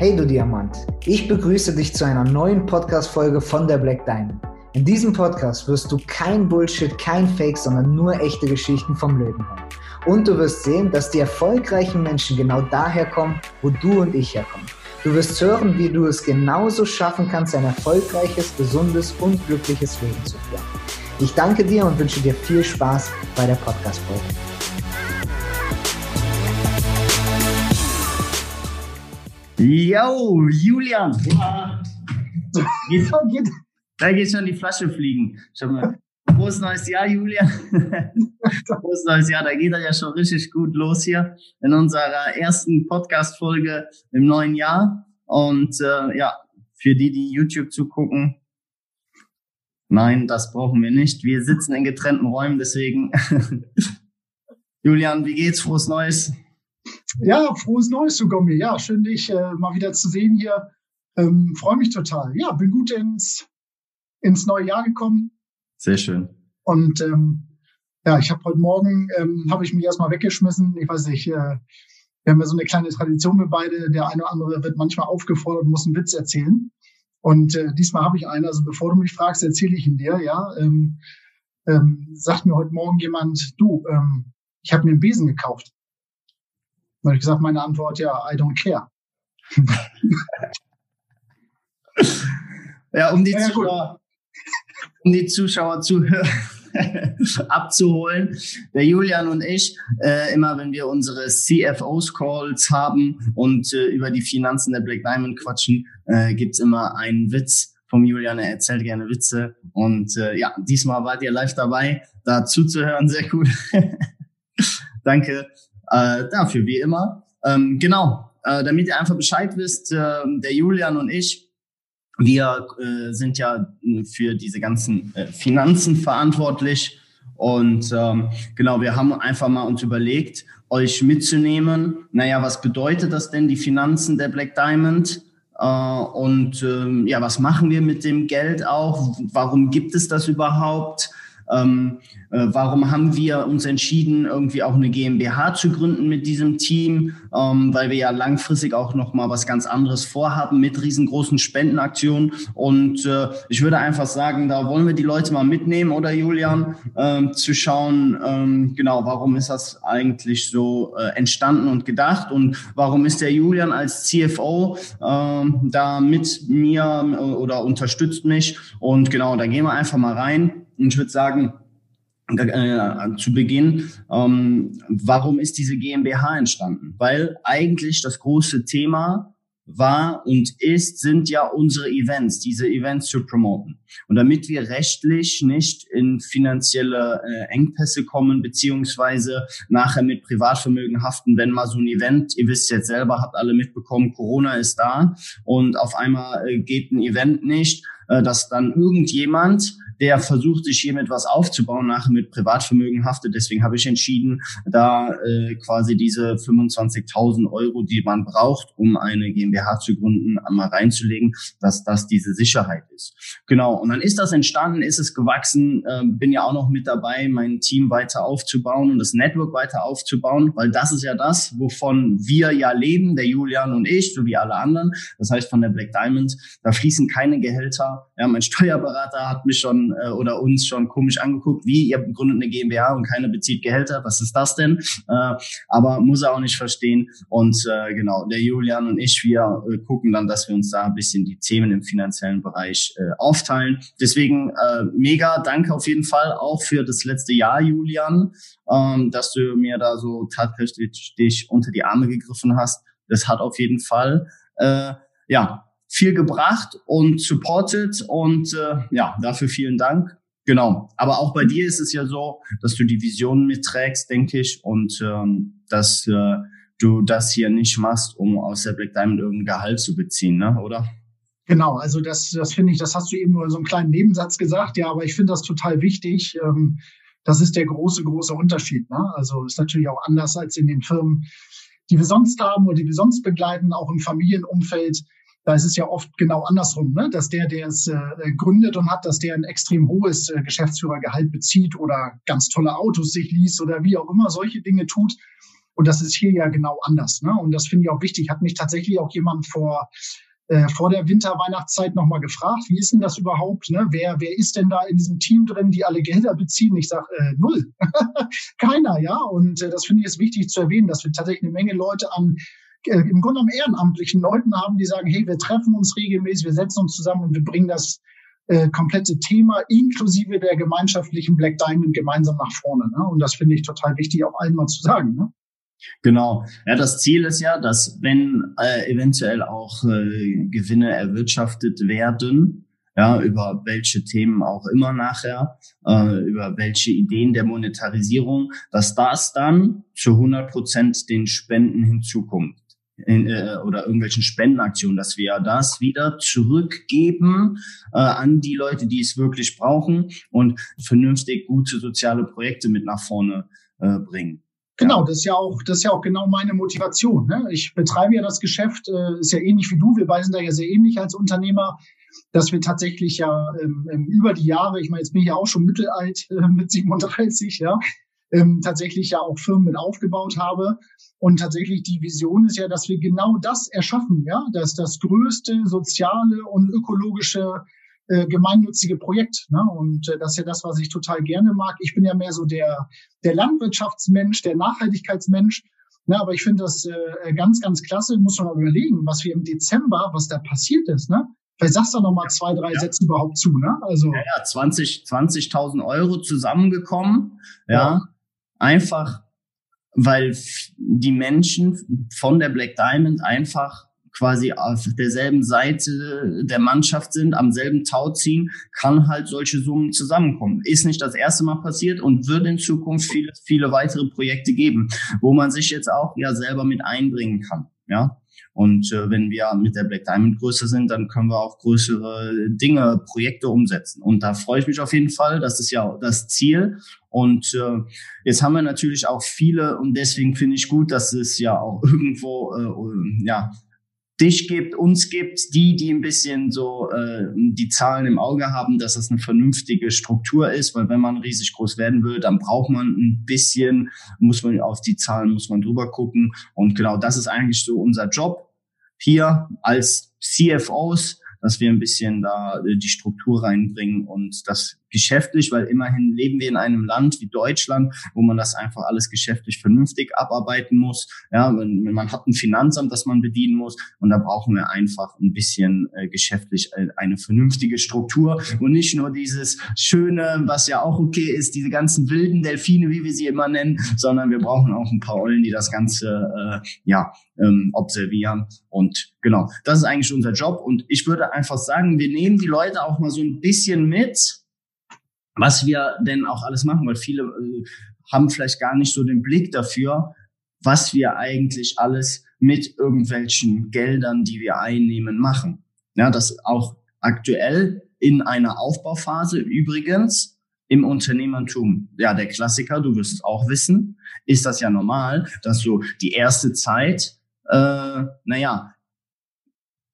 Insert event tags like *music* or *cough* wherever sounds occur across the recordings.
Hey du Diamant, ich begrüße dich zu einer neuen Podcast-Folge von der Black Diamond. In diesem Podcast wirst du kein Bullshit, kein Fake, sondern nur echte Geschichten vom Leben hören. Und du wirst sehen, dass die erfolgreichen Menschen genau daher kommen, wo du und ich herkommen. Du wirst hören, wie du es genauso schaffen kannst, ein erfolgreiches, gesundes und glückliches Leben zu führen. Ich danke dir und wünsche dir viel Spaß bei der Podcast-Folge. Yo, Julian. Ja. Geht, geht, da geht schon die Flasche fliegen. Schon mal. Frohes neues Jahr, Julian. *laughs* Frohes neues Jahr. Da geht er ja schon richtig gut los hier in unserer ersten Podcast-Folge im neuen Jahr. Und äh, ja, für die, die YouTube zugucken, nein, das brauchen wir nicht. Wir sitzen in getrennten Räumen, deswegen. *laughs* Julian, wie geht's? Frohes Neues. Ja, frohes Neues, du Gommi. Ja, schön, dich äh, mal wieder zu sehen hier. Ähm, Freue mich total. Ja, bin gut ins, ins neue Jahr gekommen. Sehr schön. Und ähm, ja, ich habe heute Morgen, ähm, habe ich mich erstmal weggeschmissen. Ich weiß nicht, äh, wir haben ja so eine kleine Tradition wir beide. Der eine oder andere wird manchmal aufgefordert und muss einen Witz erzählen. Und äh, diesmal habe ich einen. Also bevor du mich fragst, erzähle ich ihn dir. Ja, ähm, ähm, sagt mir heute Morgen jemand, du, ähm, ich habe mir einen Besen gekauft. Da habe ich gesagt, meine Antwort, ja, I don't care. ja, um die, ja, Zuschauer, um die Zuschauer zu *laughs* abzuholen. Der Julian und ich, äh, immer wenn wir unsere CFOs-Calls haben und äh, über die Finanzen der Black Diamond quatschen, äh, gibt's immer einen Witz vom Julian. Er erzählt gerne Witze. Und äh, ja, diesmal wart ihr live dabei, da zuzuhören. Sehr cool. *laughs* Danke äh, dafür, wie immer. Ähm, genau, äh, damit ihr einfach Bescheid wisst, äh, der Julian und ich, wir äh, sind ja für diese ganzen äh, Finanzen verantwortlich. Und ähm, genau, wir haben einfach mal uns überlegt, euch mitzunehmen. Naja, was bedeutet das denn, die Finanzen der Black Diamond? Äh, und ähm, ja, was machen wir mit dem Geld auch? Warum gibt es das überhaupt? Ähm, äh, warum haben wir uns entschieden, irgendwie auch eine GmbH zu gründen mit diesem Team? Ähm, weil wir ja langfristig auch noch mal was ganz anderes vorhaben mit riesengroßen Spendenaktionen. Und äh, ich würde einfach sagen, da wollen wir die Leute mal mitnehmen, oder Julian, ähm, zu schauen, ähm, genau, warum ist das eigentlich so äh, entstanden und gedacht und warum ist der Julian als CFO ähm, da mit mir äh, oder unterstützt mich? Und genau, da gehen wir einfach mal rein. Und ich würde sagen, äh, zu Beginn, ähm, warum ist diese GmbH entstanden? Weil eigentlich das große Thema war und ist, sind ja unsere Events, diese Events zu promoten. Und damit wir rechtlich nicht in finanzielle äh, Engpässe kommen, beziehungsweise nachher mit Privatvermögen haften, wenn mal so ein Event, ihr wisst jetzt selber, habt alle mitbekommen, Corona ist da und auf einmal äh, geht ein Event nicht, äh, dass dann irgendjemand der versucht, sich hiermit was aufzubauen, nachher mit Privatvermögen haftet. Deswegen habe ich entschieden, da äh, quasi diese 25.000 Euro, die man braucht, um eine GmbH zu gründen, einmal reinzulegen, dass das diese Sicherheit ist. Genau. Und dann ist das entstanden, ist es gewachsen, äh, bin ja auch noch mit dabei, mein Team weiter aufzubauen und das Network weiter aufzubauen, weil das ist ja das, wovon wir ja leben, der Julian und ich, so wie alle anderen. Das heißt von der Black Diamond, da fließen keine Gehälter. Ja, mein Steuerberater hat mich schon äh, oder uns schon komisch angeguckt, wie ihr gründet eine GmbH und keiner bezieht Gehälter, was ist das denn? Äh, aber muss er auch nicht verstehen. Und äh, genau, der Julian und ich, wir äh, gucken dann, dass wir uns da ein bisschen die Themen im finanziellen Bereich äh, aufteilen. Deswegen äh, mega danke auf jeden Fall auch für das letzte Jahr, Julian, ähm, dass du mir da so tatsächlich unter die Arme gegriffen hast. Das hat auf jeden Fall äh, ja viel gebracht und supported und äh, ja, dafür vielen Dank. Genau. Aber auch bei dir ist es ja so, dass du die Vision mitträgst, denke ich, und ähm, dass äh, du das hier nicht machst, um aus der Black Diamond irgendein Gehalt zu beziehen, ne? oder? Genau, also das, das finde ich, das hast du eben nur so einen kleinen Nebensatz gesagt, ja, aber ich finde das total wichtig. Ähm, das ist der große, große Unterschied. Ne? Also ist natürlich auch anders als in den Firmen, die wir sonst haben oder die wir sonst begleiten, auch im Familienumfeld da ist es ja oft genau andersrum, ne? dass der, der es äh, gründet und hat, dass der ein extrem hohes äh, Geschäftsführergehalt bezieht oder ganz tolle Autos sich liest oder wie auch immer solche Dinge tut. Und das ist hier ja genau anders. Ne? Und das finde ich auch wichtig. Hat mich tatsächlich auch jemand vor äh, vor der Winterweihnachtszeit nochmal gefragt, wie ist denn das überhaupt? Ne? Wer, wer ist denn da in diesem Team drin, die alle Gelder beziehen? Ich sage, äh, null. *laughs* Keiner, ja. Und äh, das finde ich ist wichtig zu erwähnen, dass wir tatsächlich eine Menge Leute an äh, im Grunde genommen ehrenamtlichen Leuten haben, die sagen, hey, wir treffen uns regelmäßig, wir setzen uns zusammen und wir bringen das äh, komplette Thema inklusive der gemeinschaftlichen Black Diamond gemeinsam nach vorne. Ne? Und das finde ich total wichtig, auch allen mal zu sagen. Ne? Genau. Ja, das Ziel ist ja, dass wenn äh, eventuell auch äh, Gewinne erwirtschaftet werden, ja, über welche Themen auch immer nachher, äh, über welche Ideen der Monetarisierung, dass das dann zu 100 Prozent den Spenden hinzukommt. In, äh, oder irgendwelchen Spendenaktionen, dass wir das wieder zurückgeben äh, an die Leute, die es wirklich brauchen und vernünftig gute soziale Projekte mit nach vorne äh, bringen. Genau, das ist ja auch, das ist ja auch genau meine Motivation. Ne? Ich betreibe ja das Geschäft, äh, ist ja ähnlich wie du. Wir sind da ja sehr ähnlich als Unternehmer, dass wir tatsächlich ja ähm, ähm über die Jahre, ich meine, jetzt bin ich ja auch schon mittelalt äh, mit 37, ja, ähm, tatsächlich ja auch Firmen mit aufgebaut habe. Und tatsächlich die Vision ist ja, dass wir genau das erschaffen, ja, dass das größte soziale und ökologische äh, gemeinnützige Projekt. Ne? Und äh, das ist ja das, was ich total gerne mag. Ich bin ja mehr so der, der Landwirtschaftsmensch, der Nachhaltigkeitsmensch. Ne? Aber ich finde das äh, ganz, ganz klasse. Muss man mal überlegen, was wir im Dezember, was da passiert ist. Ne? Vielleicht sagst du noch mal zwei, drei ja. Sätze überhaupt zu. Ne? Also ja, ja 20 20.000 Euro zusammengekommen. Ja, ja. Einfach weil die Menschen von der Black Diamond einfach quasi auf derselben Seite der Mannschaft sind, am selben Tau ziehen, kann halt solche Summen zusammenkommen. Ist nicht das erste Mal passiert und wird in Zukunft viele, viele weitere Projekte geben, wo man sich jetzt auch ja selber mit einbringen kann. Ja. Und äh, wenn wir mit der Black Diamond größer sind, dann können wir auch größere Dinge, Projekte umsetzen. Und da freue ich mich auf jeden Fall. Das ist ja das Ziel. Und äh, jetzt haben wir natürlich auch viele, und deswegen finde ich gut, dass es ja auch irgendwo äh, ja dich gibt, uns gibt, die, die ein bisschen so äh, die Zahlen im Auge haben, dass das eine vernünftige Struktur ist, weil wenn man riesig groß werden will, dann braucht man ein bisschen, muss man auf die Zahlen, muss man drüber gucken. Und genau das ist eigentlich so unser Job hier als CFOs, dass wir ein bisschen da äh, die Struktur reinbringen und das geschäftlich, weil immerhin leben wir in einem Land wie Deutschland, wo man das einfach alles geschäftlich vernünftig abarbeiten muss. Ja, man hat ein Finanzamt, das man bedienen muss und da brauchen wir einfach ein bisschen äh, geschäftlich äh, eine vernünftige Struktur und nicht nur dieses schöne, was ja auch okay ist, diese ganzen wilden Delfine, wie wir sie immer nennen, sondern wir brauchen auch ein paar Eulen, die das Ganze äh, ja ähm, observieren und genau, das ist eigentlich unser Job und ich würde einfach sagen, wir nehmen die Leute auch mal so ein bisschen mit was wir denn auch alles machen, weil viele äh, haben vielleicht gar nicht so den Blick dafür, was wir eigentlich alles mit irgendwelchen Geldern, die wir einnehmen, machen. Ja, das auch aktuell in einer Aufbauphase übrigens im Unternehmertum, ja, der Klassiker, du wirst es auch wissen, ist das ja normal, dass so die erste Zeit, äh, naja,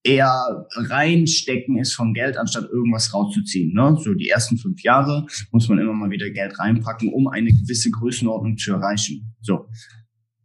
eher reinstecken ist vom Geld, anstatt irgendwas rauszuziehen. Ne? So die ersten fünf Jahre muss man immer mal wieder Geld reinpacken, um eine gewisse Größenordnung zu erreichen. So.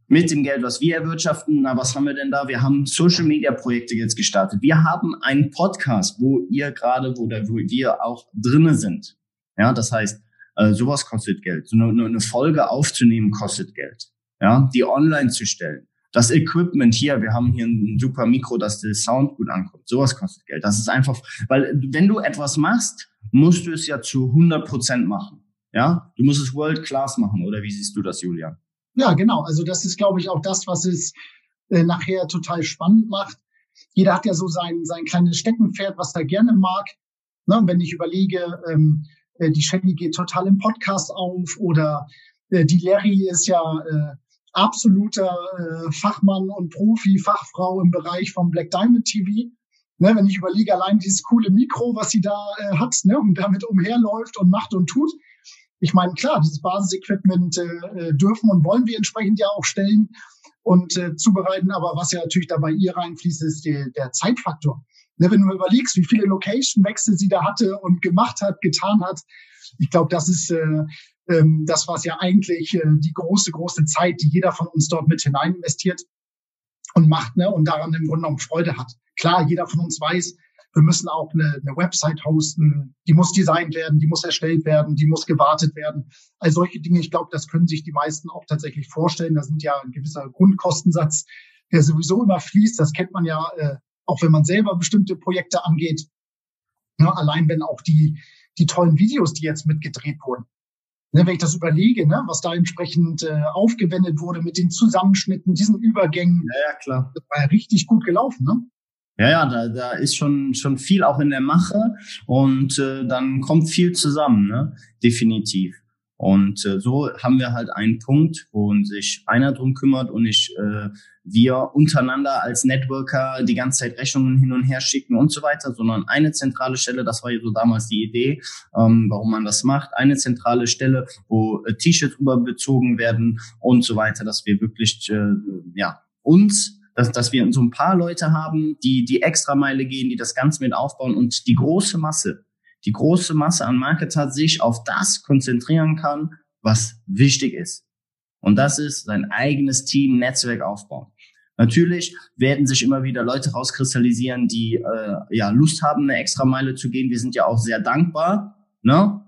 Mit dem Geld, was wir erwirtschaften, na, was haben wir denn da? Wir haben Social Media Projekte jetzt gestartet. Wir haben einen Podcast, wo ihr gerade, wo, wo wir auch drinnen sind. Ja, das heißt, äh, sowas kostet Geld. So eine, eine Folge aufzunehmen kostet Geld. Ja, die online zu stellen das Equipment hier, wir haben hier ein super Mikro, dass der Sound gut ankommt. Sowas kostet Geld. Das ist einfach, weil wenn du etwas machst, musst du es ja zu 100 Prozent machen. Ja, du musst es World Class machen. Oder wie siehst du das, Julian? Ja, genau. Also das ist, glaube ich, auch das, was es äh, nachher total spannend macht. Jeder hat ja so sein, sein kleines Steckenpferd, was er gerne mag. Ne, wenn ich überlege, ähm, äh, die Shelly geht total im Podcast auf oder äh, die Larry ist ja äh, absoluter äh, Fachmann und Profi, Fachfrau im Bereich vom Black Diamond TV. Ne, wenn ich überlege, allein dieses coole Mikro, was sie da äh, hat ne, und damit umherläuft und macht und tut. Ich meine, klar, dieses Basisequipment äh, äh, dürfen und wollen wir entsprechend ja auch stellen und äh, zubereiten. Aber was ja natürlich dabei ihr reinfließt, ist die, der Zeitfaktor. Ne, wenn du überlegst, wie viele Location-Wechsel sie da hatte und gemacht hat, getan hat, ich glaube, das ist äh, ähm, das war ja eigentlich äh, die große, große Zeit, die jeder von uns dort mit hinein investiert und macht ne, und daran im Grunde genommen Freude hat. Klar, jeder von uns weiß, wir müssen auch eine, eine Website hosten, die muss designt werden, die muss erstellt werden, die muss gewartet werden. All solche Dinge, ich glaube, das können sich die meisten auch tatsächlich vorstellen. Da sind ja ein gewisser Grundkostensatz, der sowieso immer fließt. Das kennt man ja, äh, auch wenn man selber bestimmte Projekte angeht. Ja, allein wenn auch die, die tollen Videos, die jetzt mitgedreht wurden, Ne, wenn ich das überlege, ne, was da entsprechend äh, aufgewendet wurde mit den Zusammenschnitten, diesen Übergängen. Ja, ja, klar. Das war ja richtig gut gelaufen, ne? Ja, ja, da, da ist schon, schon viel auch in der Mache und äh, dann kommt viel zusammen, ne? Definitiv. Und äh, so haben wir halt einen Punkt, wo sich einer drum kümmert und ich äh, wir untereinander als Networker die ganze Zeit Rechnungen hin und her schicken und so weiter, sondern eine zentrale Stelle, das war ja so damals die Idee, ähm, warum man das macht, eine zentrale Stelle, wo äh, T-Shirts überbezogen werden und so weiter, dass wir wirklich äh, ja uns dass, dass wir so ein paar Leute haben, die die Extrameile gehen, die das Ganze mit aufbauen und die große Masse, die große Masse an Marketer sich auf das konzentrieren kann, was wichtig ist. Und das ist sein eigenes Team, Netzwerk aufbauen. Natürlich werden sich immer wieder Leute rauskristallisieren, die äh, ja Lust haben, eine extra Meile zu gehen. Wir sind ja auch sehr dankbar, ne?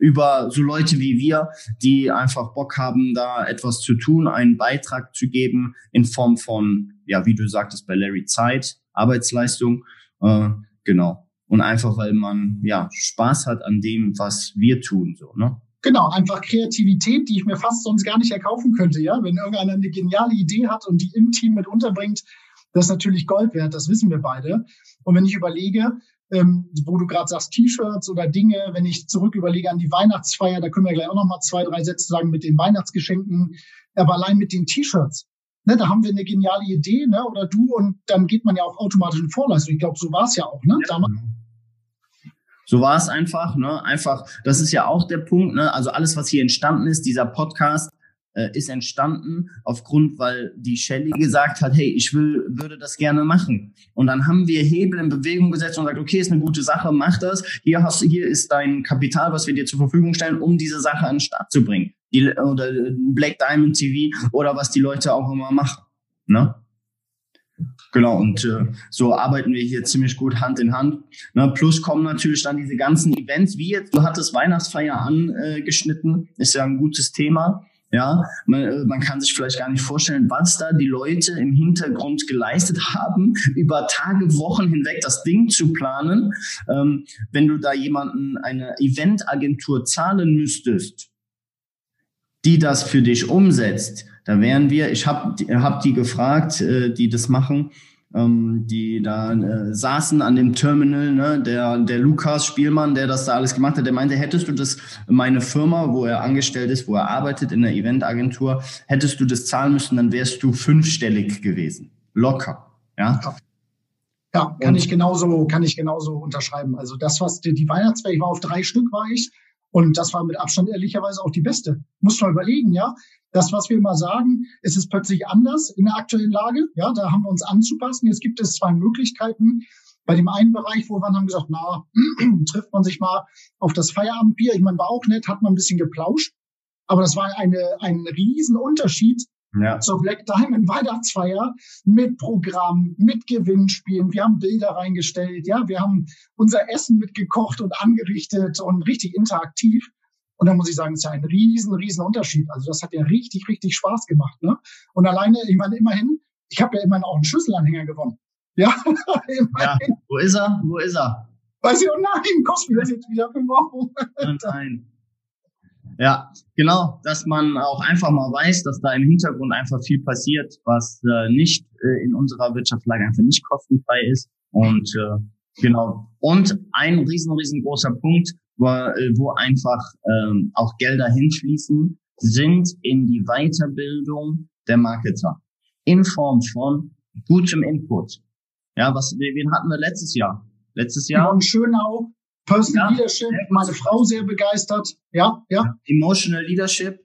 Über so Leute wie wir, die einfach Bock haben, da etwas zu tun, einen Beitrag zu geben in Form von, ja, wie du sagtest, bei Larry Zeit, Arbeitsleistung, äh, genau. Und einfach, weil man ja Spaß hat an dem, was wir tun, so, ne? Genau, einfach Kreativität, die ich mir fast sonst gar nicht erkaufen könnte, ja. Wenn irgendeiner eine geniale Idee hat und die im Team mit unterbringt, das ist natürlich Gold wert, das wissen wir beide. Und wenn ich überlege, ähm, wo du gerade sagst, T-Shirts oder Dinge, wenn ich zurück überlege an die Weihnachtsfeier, da können wir gleich auch noch mal zwei, drei Sätze sagen mit den Weihnachtsgeschenken, aber allein mit den T-Shirts, ne, da haben wir eine geniale Idee, ne, oder du, und dann geht man ja auch automatisch in Vorleistung. Ich glaube, so war es ja auch, ne? Ja. Damals. So war es einfach, ne? Einfach, das ist ja auch der Punkt, ne? Also alles, was hier entstanden ist, dieser Podcast, äh, ist entstanden aufgrund, weil die Shelly gesagt hat, hey, ich will, würde das gerne machen. Und dann haben wir Hebel in Bewegung gesetzt und gesagt, okay, ist eine gute Sache, mach das. Hier hast hier ist dein Kapital, was wir dir zur Verfügung stellen, um diese Sache an den Start zu bringen. Die, oder Black Diamond TV oder was die Leute auch immer machen. Ne? Genau, und äh, so arbeiten wir hier ziemlich gut Hand in Hand. Ne, plus kommen natürlich dann diese ganzen Events, wie jetzt, du hattest Weihnachtsfeier angeschnitten, ist ja ein gutes Thema. Ja, man, äh, man kann sich vielleicht gar nicht vorstellen, was da die Leute im Hintergrund geleistet haben, über Tage, Wochen hinweg das Ding zu planen. Ähm, wenn du da jemanden, eine Eventagentur zahlen müsstest, die das für dich umsetzt, da wären wir, ich habe hab die gefragt, äh, die das machen, ähm, die da äh, saßen an dem Terminal, ne, der, der Lukas Spielmann, der das da alles gemacht hat, der meinte, hättest du das, meine Firma, wo er angestellt ist, wo er arbeitet in der Eventagentur, hättest du das zahlen müssen, dann wärst du fünfstellig gewesen. Locker. Ja. Ja, kann ich genauso, kann ich genauso unterschreiben. Also das, was die, die Weihnachtsfeier, ich war auf drei Stück, war ich. Und das war mit Abstand ehrlicherweise auch die beste. Muss man überlegen, ja. Das, was wir immer sagen, es ist plötzlich anders in der aktuellen Lage. Ja, da haben wir uns anzupassen. Jetzt gibt es zwei Möglichkeiten. Bei dem einen Bereich, wo wir haben gesagt, na, *clears throat* trifft man sich mal auf das Feierabendbier. Ich meine, war auch nett, hat man ein bisschen geplauscht. Aber das war eine, ein Riesenunterschied ja. zur Black Diamond Weihnachtsfeier mit Programm, mit Gewinnspielen. Wir haben Bilder reingestellt, ja, wir haben unser Essen mitgekocht und angerichtet und richtig interaktiv. Und da muss ich sagen, es ist ja ein riesen, riesen Unterschied. Also das hat ja richtig, richtig Spaß gemacht. Ne? Und alleine, ich meine, immerhin, ich habe ja immerhin auch einen Schlüsselanhänger gewonnen. Ja, *laughs* ja, wo ist er? Wo ist er? Weiß ich, oh nein, kostet mir das jetzt wieder für morgen. nein. Ja, genau, dass man auch einfach mal weiß, dass da im Hintergrund einfach viel passiert, was äh, nicht äh, in unserer Wirtschaftslage einfach nicht kostenfrei ist. Und äh, genau. Und ein riesen, riesengroßer Punkt, wo, äh, wo einfach ähm, auch Gelder hinfließen, sind in die Weiterbildung der Marketer in Form von gutem Input. Ja, was wen hatten wir letztes Jahr? Letztes Jahr. Yvonne Schönau, Personal ja, Leadership, meine Frau sehr begeistert. Ja, ja. Emotional Leadership.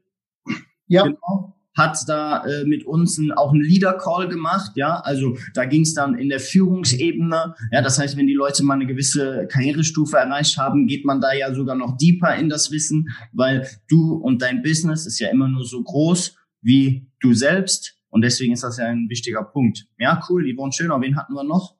Ja. Genau. hat da äh, mit uns ein, auch einen Leader-Call gemacht, ja, also da ging es dann in der Führungsebene, ja, das heißt, wenn die Leute mal eine gewisse Karrierestufe erreicht haben, geht man da ja sogar noch deeper in das Wissen, weil du und dein Business ist ja immer nur so groß wie du selbst und deswegen ist das ja ein wichtiger Punkt. Ja, cool, Yvonne Schöner, wen hatten wir noch?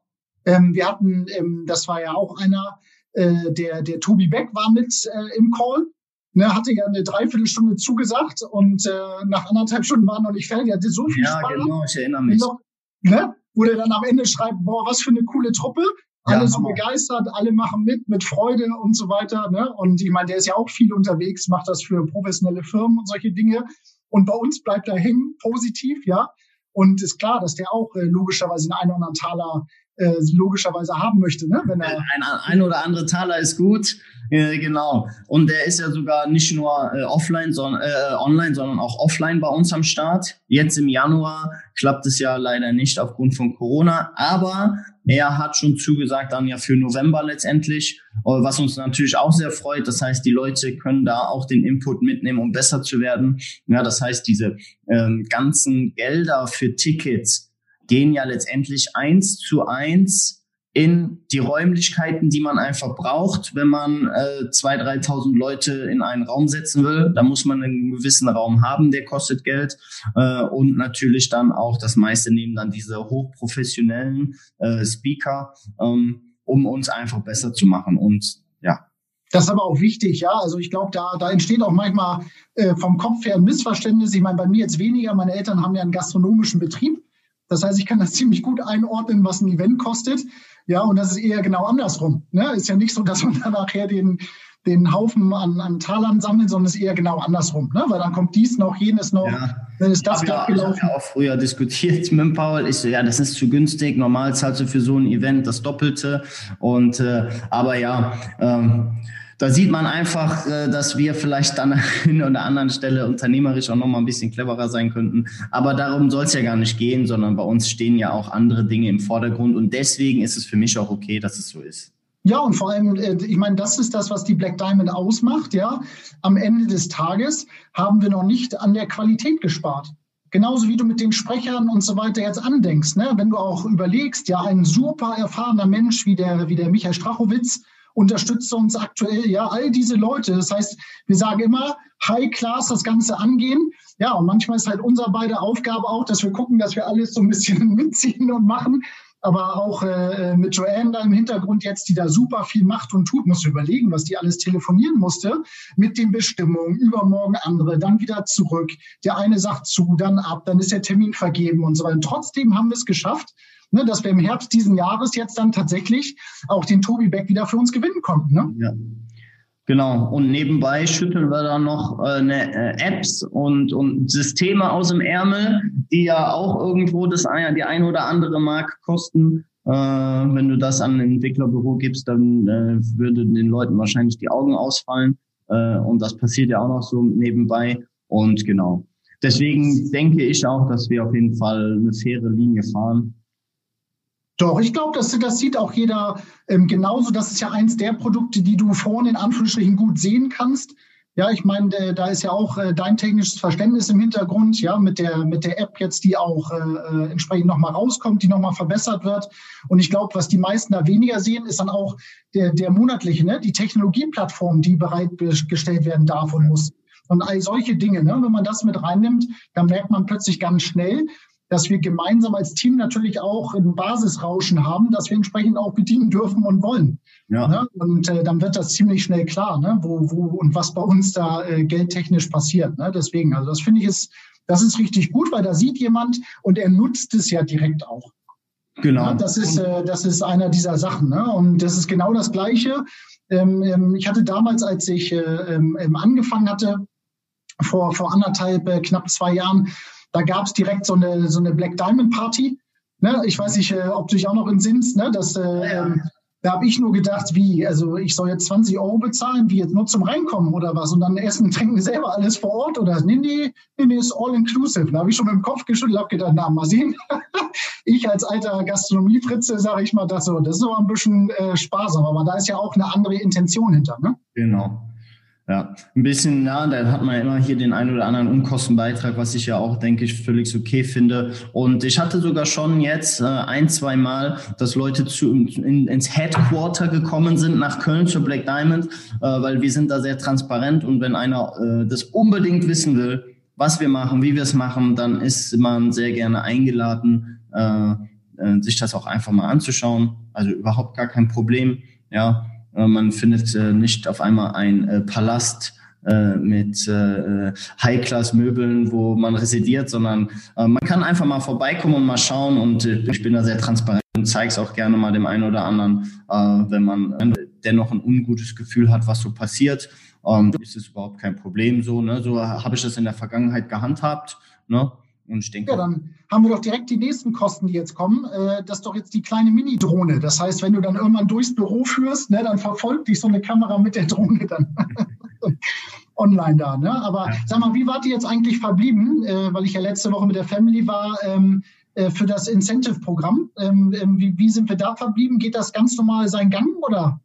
Ähm, wir hatten, ähm, das war ja auch einer, äh, der, der Tobi Beck war mit äh, im Call ne, hatte ja eine Dreiviertelstunde zugesagt und äh, nach anderthalb Stunden war noch nicht fertig. Er hatte so viel ja, Spaß. Ja, genau, ich erinnere mich. Noch, ne, wo der dann am Ende schreibt, boah, was für eine coole Truppe. Alle ja, so begeistert, alle machen mit, mit Freude und so weiter. Ne? Und ich meine, der ist ja auch viel unterwegs, macht das für professionelle Firmen und solche Dinge. Und bei uns bleibt er hängen, positiv, ja. Und ist klar, dass der auch äh, logischerweise einen oder anderen Taler äh, logischerweise haben möchte, ne? Wenn er ein, ein oder andere Taler ist gut, äh, genau. Und der ist ja sogar nicht nur äh, offline, sondern äh, online, sondern auch offline bei uns am Start. Jetzt im Januar klappt es ja leider nicht aufgrund von Corona, aber er hat schon zugesagt dann ja für November letztendlich, äh, was uns natürlich auch sehr freut. Das heißt, die Leute können da auch den Input mitnehmen, um besser zu werden. Ja, das heißt, diese ähm, ganzen Gelder für Tickets gehen ja letztendlich eins zu eins in die Räumlichkeiten, die man einfach braucht, wenn man äh, 2.000, 3.000 Leute in einen Raum setzen will. Da muss man einen gewissen Raum haben, der kostet Geld. Äh, und natürlich dann auch, das meiste nehmen dann diese hochprofessionellen äh, Speaker, ähm, um uns einfach besser zu machen. Und ja, das ist aber auch wichtig, ja. Also ich glaube, da, da entsteht auch manchmal äh, vom Kopf her ein Missverständnis. Ich meine, bei mir jetzt weniger. Meine Eltern haben ja einen gastronomischen Betrieb. Das heißt, ich kann das *laughs* ziemlich gut einordnen, was ein Event kostet. Ja, und das ist eher genau andersrum. Ne? Ist ja nicht so, *laughs* dass man dann nachher den, den Haufen an, an Talern sammelt, sondern es ist eher genau andersrum. Ne? Weil dann kommt dies noch, jenes noch, ja. dann ist das ja, gelaufen. Ich habe ja auch früher diskutiert *laughs* mit Paul. Ich so, ja, das ist zu günstig. Normal zahlst du für so ein Event das Doppelte. Und äh, aber ja, ähm, da sieht man einfach, äh, dass wir vielleicht an einer anderen Stelle unternehmerisch auch nochmal ein bisschen cleverer sein könnten. Aber darum soll es ja gar nicht gehen, sondern bei uns stehen ja auch andere Dinge im Vordergrund. Und deswegen ist es für mich auch okay, dass es so ist. Ja, und vor allem, äh, ich meine, das ist das, was die Black Diamond ausmacht. Ja, am Ende des Tages haben wir noch nicht an der Qualität gespart. Genauso wie du mit den Sprechern und so weiter jetzt andenkst. Ne? Wenn du auch überlegst, ja, ein super erfahrener Mensch wie der, wie der Michael Strachowitz, unterstützt uns aktuell, ja, all diese Leute. Das heißt, wir sagen immer, High Class das Ganze angehen. Ja, und manchmal ist halt unser beide Aufgabe auch, dass wir gucken, dass wir alles so ein bisschen *laughs* mitziehen und machen. Aber auch äh, mit Joanne da im Hintergrund jetzt, die da super viel macht und tut, musst du überlegen, was die alles telefonieren musste mit den Bestimmungen, übermorgen andere, dann wieder zurück. Der eine sagt zu, dann ab, dann ist der Termin vergeben und so weiter. Und trotzdem haben wir es geschafft, ne, dass wir im Herbst diesen Jahres jetzt dann tatsächlich auch den Tobi Beck wieder für uns gewinnen konnten. Ne? Ja. Genau. Und nebenbei schütteln wir dann noch äh, äh, Apps und, und Systeme aus dem Ärmel, die ja auch irgendwo das die ein oder andere Mark kosten. Äh, wenn du das an ein Entwicklerbüro gibst, dann äh, würde den Leuten wahrscheinlich die Augen ausfallen. Äh, und das passiert ja auch noch so nebenbei. Und genau. Deswegen denke ich auch, dass wir auf jeden Fall eine faire Linie fahren doch, ich glaube, das, das sieht auch jeder ähm, genauso. Das ist ja eins der Produkte, die du vorne in Anführungsstrichen gut sehen kannst. Ja, ich meine, da ist ja auch äh, dein technisches Verständnis im Hintergrund, ja, mit der, mit der App jetzt, die auch äh, äh entsprechend nochmal rauskommt, die nochmal verbessert wird. Und ich glaube, was die meisten da weniger sehen, ist dann auch der, der monatliche, ne, die Technologieplattform, die bereitgestellt werden darf und muss. Und all solche Dinge, ne, wenn man das mit reinnimmt, dann merkt man plötzlich ganz schnell, dass wir gemeinsam als Team natürlich auch ein Basisrauschen haben, das wir entsprechend auch bedienen dürfen und wollen. Ja. Ne? Und äh, dann wird das ziemlich schnell klar, ne? wo, wo und was bei uns da äh, geldtechnisch passiert. Ne? Deswegen, also das finde ich ist, das ist richtig gut, weil da sieht jemand und er nutzt es ja direkt auch. Genau. Ja, das ist, äh, das ist einer dieser Sachen. Ne? Und das ist genau das Gleiche. Ähm, ähm, ich hatte damals, als ich äh, ähm, ähm angefangen hatte, vor, vor anderthalb, äh, knapp zwei Jahren, da gab es direkt so eine, so eine Black Diamond Party. Ne? Ich weiß nicht, äh, ob du dich auch noch entsinnst. Ne? Das, äh, ähm, da habe ich nur gedacht, wie, also ich soll jetzt 20 Euro bezahlen, wie jetzt nur zum Reinkommen oder was und dann essen, *laughs* trinken selber alles vor Ort oder nee, nee, nee, nee ist all inclusive. Da habe ich schon mit dem Kopf geschüttelt, habe gedacht, na, mal sehen. *laughs* ich als alter Gastronomiefritze sage ich mal das so, das ist aber ein bisschen äh, sparsam, aber da ist ja auch eine andere Intention hinter, ne? Genau. Ja, ein bisschen, ja, da hat man immer hier den einen oder anderen Unkostenbeitrag, was ich ja auch, denke ich, völlig okay finde. Und ich hatte sogar schon jetzt äh, ein, zwei Mal, dass Leute zu, in, ins Headquarter gekommen sind nach Köln zur Black Diamond, äh, weil wir sind da sehr transparent und wenn einer äh, das unbedingt wissen will, was wir machen, wie wir es machen, dann ist man sehr gerne eingeladen, äh, äh, sich das auch einfach mal anzuschauen. Also überhaupt gar kein Problem. Ja, man findet äh, nicht auf einmal ein äh, Palast mit High-Class-Möbeln, wo man residiert, sondern man kann einfach mal vorbeikommen und mal schauen. Und ich bin da sehr transparent und zeige es auch gerne mal dem einen oder anderen, wenn man dennoch ein ungutes Gefühl hat, was so passiert. Ähm, ist es überhaupt kein Problem so. Ne? So habe ich das in der Vergangenheit gehandhabt. Ne? Und ich denke. Ja, dann haben wir doch direkt die nächsten Kosten, die jetzt kommen. Äh, das ist doch jetzt die kleine Mini-Drohne. Das heißt, wenn du dann irgendwann durchs Büro führst, ne, dann verfolgt dich so eine Kamera mit der Drohne dann *laughs* online da. Ne? Aber ja. sag mal, wie wart ihr jetzt eigentlich verblieben? Äh, weil ich ja letzte Woche mit der Family war. Ähm, äh, für das Incentive-Programm. Ähm, ähm, wie, wie sind wir da verblieben? Geht das ganz normal seinen Gang oder?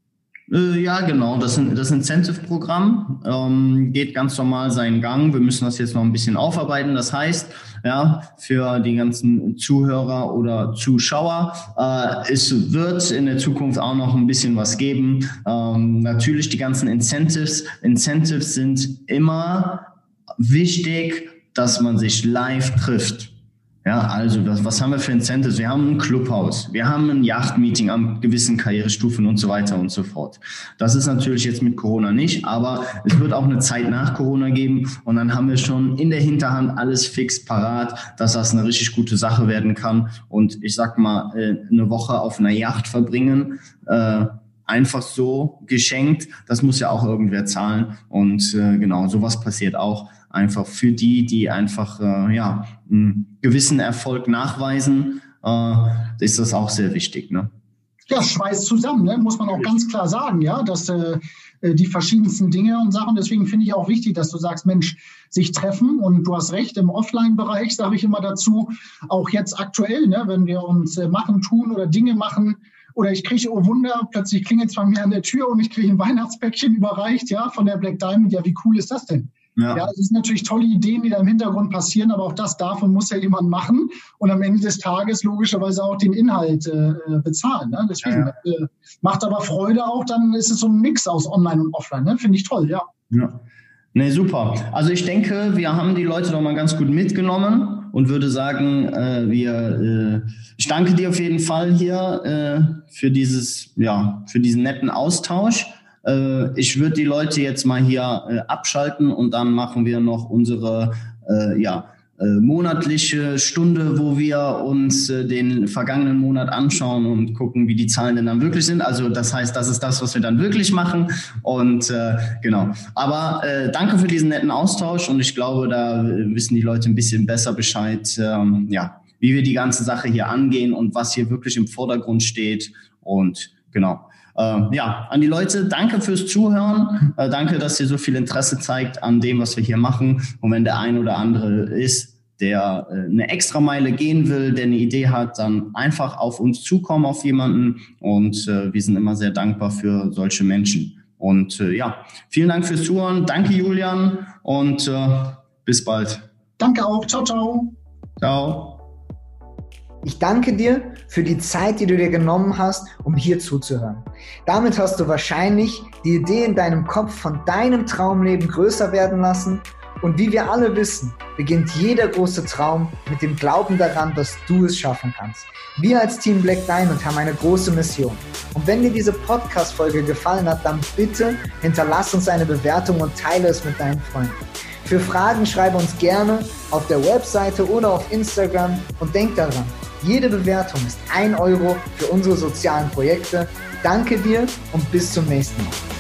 Äh, ja, genau. Das, das Incentive-Programm ähm, geht ganz normal seinen Gang. Wir müssen das jetzt noch ein bisschen aufarbeiten. Das heißt, ja, für die ganzen Zuhörer oder Zuschauer, äh, es wird in der Zukunft auch noch ein bisschen was geben. Ähm, natürlich die ganzen Incentives. Incentives sind immer wichtig, dass man sich live trifft. Ja, also das, was haben wir für Incentives? Wir haben ein Clubhaus, wir haben ein Yachtmeeting an gewissen Karrierestufen und so weiter und so fort. Das ist natürlich jetzt mit Corona nicht, aber es wird auch eine Zeit nach Corona geben und dann haben wir schon in der Hinterhand alles fix parat, dass das eine richtig gute Sache werden kann. Und ich sag mal, äh, eine Woche auf einer Yacht verbringen, äh, einfach so geschenkt, das muss ja auch irgendwer zahlen. Und äh, genau, sowas passiert auch einfach für die, die einfach äh, ja, einen gewissen Erfolg nachweisen, äh, ist das auch sehr wichtig. Ne? Ja, schweißt zusammen, ne? muss man auch ganz klar sagen, ja, dass äh, äh, die verschiedensten Dinge und Sachen. Deswegen finde ich auch wichtig, dass du sagst, Mensch, sich treffen und du hast recht, im Offline-Bereich sage ich immer dazu, auch jetzt aktuell, ne, wenn wir uns äh, machen, tun oder Dinge machen, oder ich kriege, oh Wunder, plötzlich klingelt es bei mir an der Tür und ich kriege ein Weihnachtspäckchen *laughs* überreicht, ja, von der Black Diamond. Ja, wie cool ist das denn? Ja. ja, es sind natürlich tolle Ideen, die da im Hintergrund passieren, aber auch das darf und muss ja jemand machen und am Ende des Tages logischerweise auch den Inhalt äh, bezahlen. Ne? Deswegen ja, ja. Äh, macht aber Freude auch, dann ist es so ein Mix aus Online und Offline. Ne? Finde ich toll, ja. Ja. Nee, super. Also ich denke, wir haben die Leute doch mal ganz gut mitgenommen und würde sagen, äh, wir, äh, ich danke dir auf jeden Fall hier äh, für dieses, ja, für diesen netten Austausch. Äh, ich würde die Leute jetzt mal hier äh, abschalten und dann machen wir noch unsere äh, ja, monatliche Stunde, wo wir uns äh, den vergangenen Monat anschauen und gucken, wie die Zahlen denn dann wirklich sind. Also das heißt, das ist das, was wir dann wirklich machen. Und äh, genau. Aber äh, danke für diesen netten Austausch und ich glaube, da wissen die Leute ein bisschen besser Bescheid, ähm, ja, wie wir die ganze Sache hier angehen und was hier wirklich im Vordergrund steht. Und genau. Äh, ja, an die Leute, danke fürs Zuhören. Äh, danke, dass ihr so viel Interesse zeigt an dem, was wir hier machen. Und wenn der ein oder andere ist, der äh, eine extra Meile gehen will, der eine Idee hat, dann einfach auf uns zukommen, auf jemanden. Und äh, wir sind immer sehr dankbar für solche Menschen. Und ja, vielen Dank fürs Zuhören. Danke, Julian. Und bis bald. Danke auch. Ciao, ciao. Ciao. Ich danke dir für die Zeit, die du dir genommen hast, um hier zuzuhören. Damit hast du wahrscheinlich die Idee in deinem Kopf von deinem Traumleben größer werden lassen. Und wie wir alle wissen, beginnt jeder große Traum mit dem Glauben daran, dass du es schaffen kannst. Wir als Team Black Diamond haben eine große Mission. Und wenn dir diese Podcast-Folge gefallen hat, dann bitte hinterlass uns eine Bewertung und teile es mit deinen Freunden. Für Fragen schreibe uns gerne auf der Webseite oder auf Instagram und denk daran, jede Bewertung ist ein Euro für unsere sozialen Projekte. Danke dir und bis zum nächsten Mal.